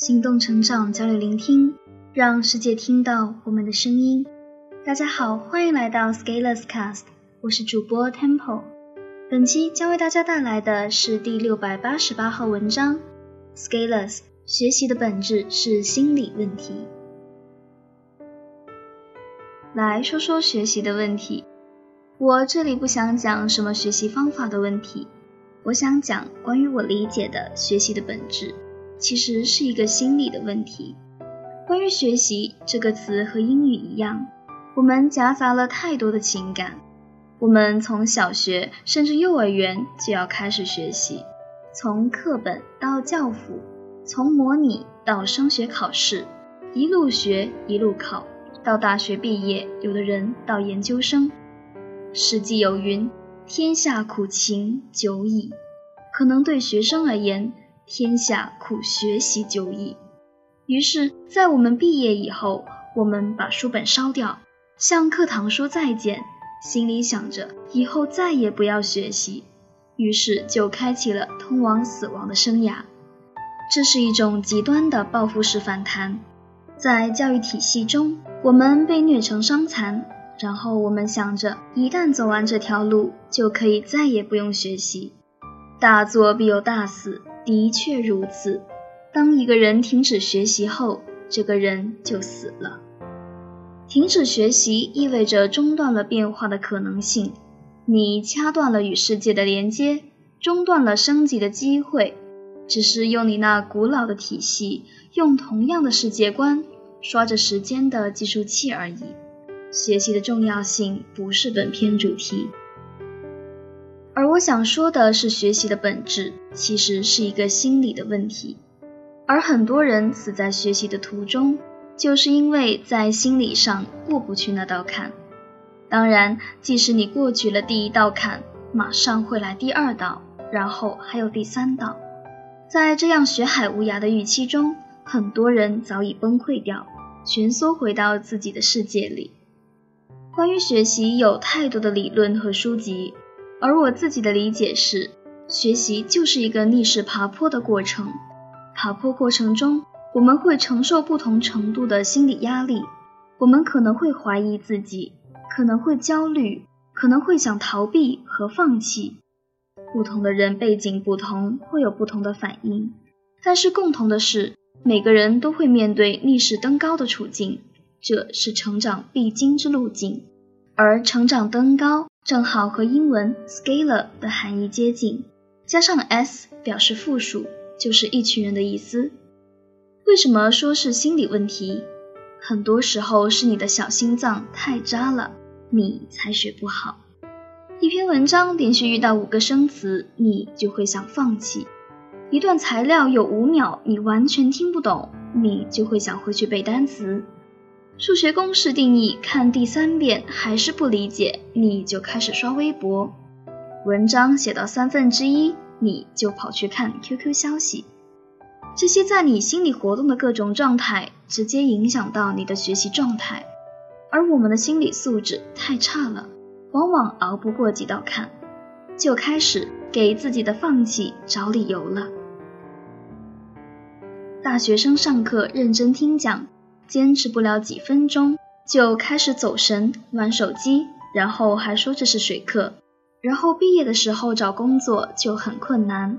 行动成长，交流聆听，让世界听到我们的声音。大家好，欢迎来到 Scalers Cast，我是主播 Temple。本期将为大家带来的是第六百八十八号文章：Scalers 学习的本质是心理问题。来说说学习的问题。我这里不想讲什么学习方法的问题，我想讲关于我理解的学习的本质，其实是一个心理的问题。关于学习这个词和英语一样，我们夹杂了太多的情感。我们从小学甚至幼儿园就要开始学习，从课本到教辅，从模拟到升学考试，一路学一路考，到大学毕业，有的人到研究生。史记有云：“天下苦秦久矣。”可能对学生而言，天下苦学习久矣。于是，在我们毕业以后，我们把书本烧掉，向课堂说再见，心里想着以后再也不要学习。于是，就开启了通往死亡的生涯。这是一种极端的报复式反弹。在教育体系中，我们被虐成伤残。然后我们想着，一旦走完这条路，就可以再也不用学习。大作必有大死，的确如此。当一个人停止学习后，这个人就死了。停止学习意味着中断了变化的可能性，你掐断了与世界的连接，中断了升级的机会，只是用你那古老的体系，用同样的世界观，刷着时间的计数器而已。学习的重要性不是本篇主题，而我想说的是，学习的本质其实是一个心理的问题，而很多人死在学习的途中，就是因为在心理上过不去那道坎。当然，即使你过去了第一道坎，马上会来第二道，然后还有第三道。在这样学海无涯的预期中，很多人早已崩溃掉，蜷缩回到自己的世界里。关于学习有太多的理论和书籍，而我自己的理解是，学习就是一个逆势爬坡的过程。爬坡过程中，我们会承受不同程度的心理压力，我们可能会怀疑自己，可能会焦虑，可能会想逃避和放弃。不同的人背景不同，会有不同的反应，但是共同的是，每个人都会面对逆势登高的处境。这是成长必经之路径，而成长登高正好和英文 scalar 的含义接近，加上 s 表示复数，就是一群人的意思。为什么说是心理问题？很多时候是你的小心脏太渣了，你才学不好。一篇文章连续遇到五个生词，你就会想放弃；一段材料有五秒你完全听不懂，你就会想回去背单词。数学公式定义看第三遍还是不理解，你就开始刷微博。文章写到三分之一，你就跑去看 QQ 消息。这些在你心里活动的各种状态，直接影响到你的学习状态。而我们的心理素质太差了，往往熬不过几道坎，就开始给自己的放弃找理由了。大学生上课认真听讲。坚持不了几分钟，就开始走神玩手机，然后还说这是水课，然后毕业的时候找工作就很困难，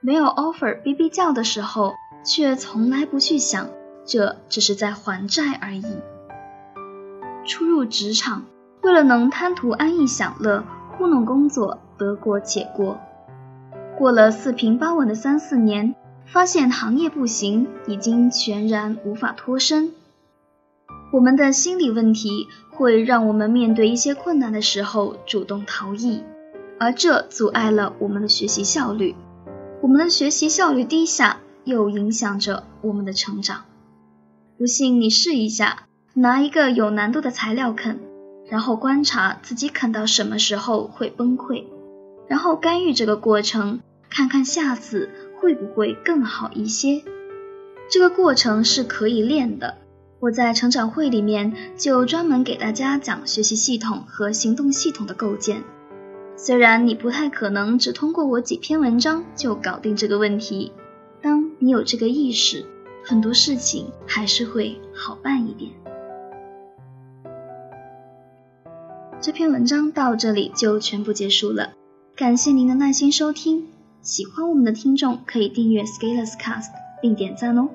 没有 offer 哔哔叫的时候，却从来不去想，这只是在还债而已。初入职场，为了能贪图安逸享乐，糊弄工作，得过且过，过了四平八稳的三四年，发现行业不行，已经全然无法脱身。我们的心理问题会让我们面对一些困难的时候主动逃逸，而这阻碍了我们的学习效率。我们的学习效率低下，又影响着我们的成长。不信你试一下，拿一个有难度的材料啃，然后观察自己啃到什么时候会崩溃，然后干预这个过程，看看下次会不会更好一些。这个过程是可以练的。我在成长会里面就专门给大家讲学习系统和行动系统的构建。虽然你不太可能只通过我几篇文章就搞定这个问题，当你有这个意识，很多事情还是会好办一点。这篇文章到这里就全部结束了，感谢您的耐心收听。喜欢我们的听众可以订阅 Scaleless Cast 并点赞哦。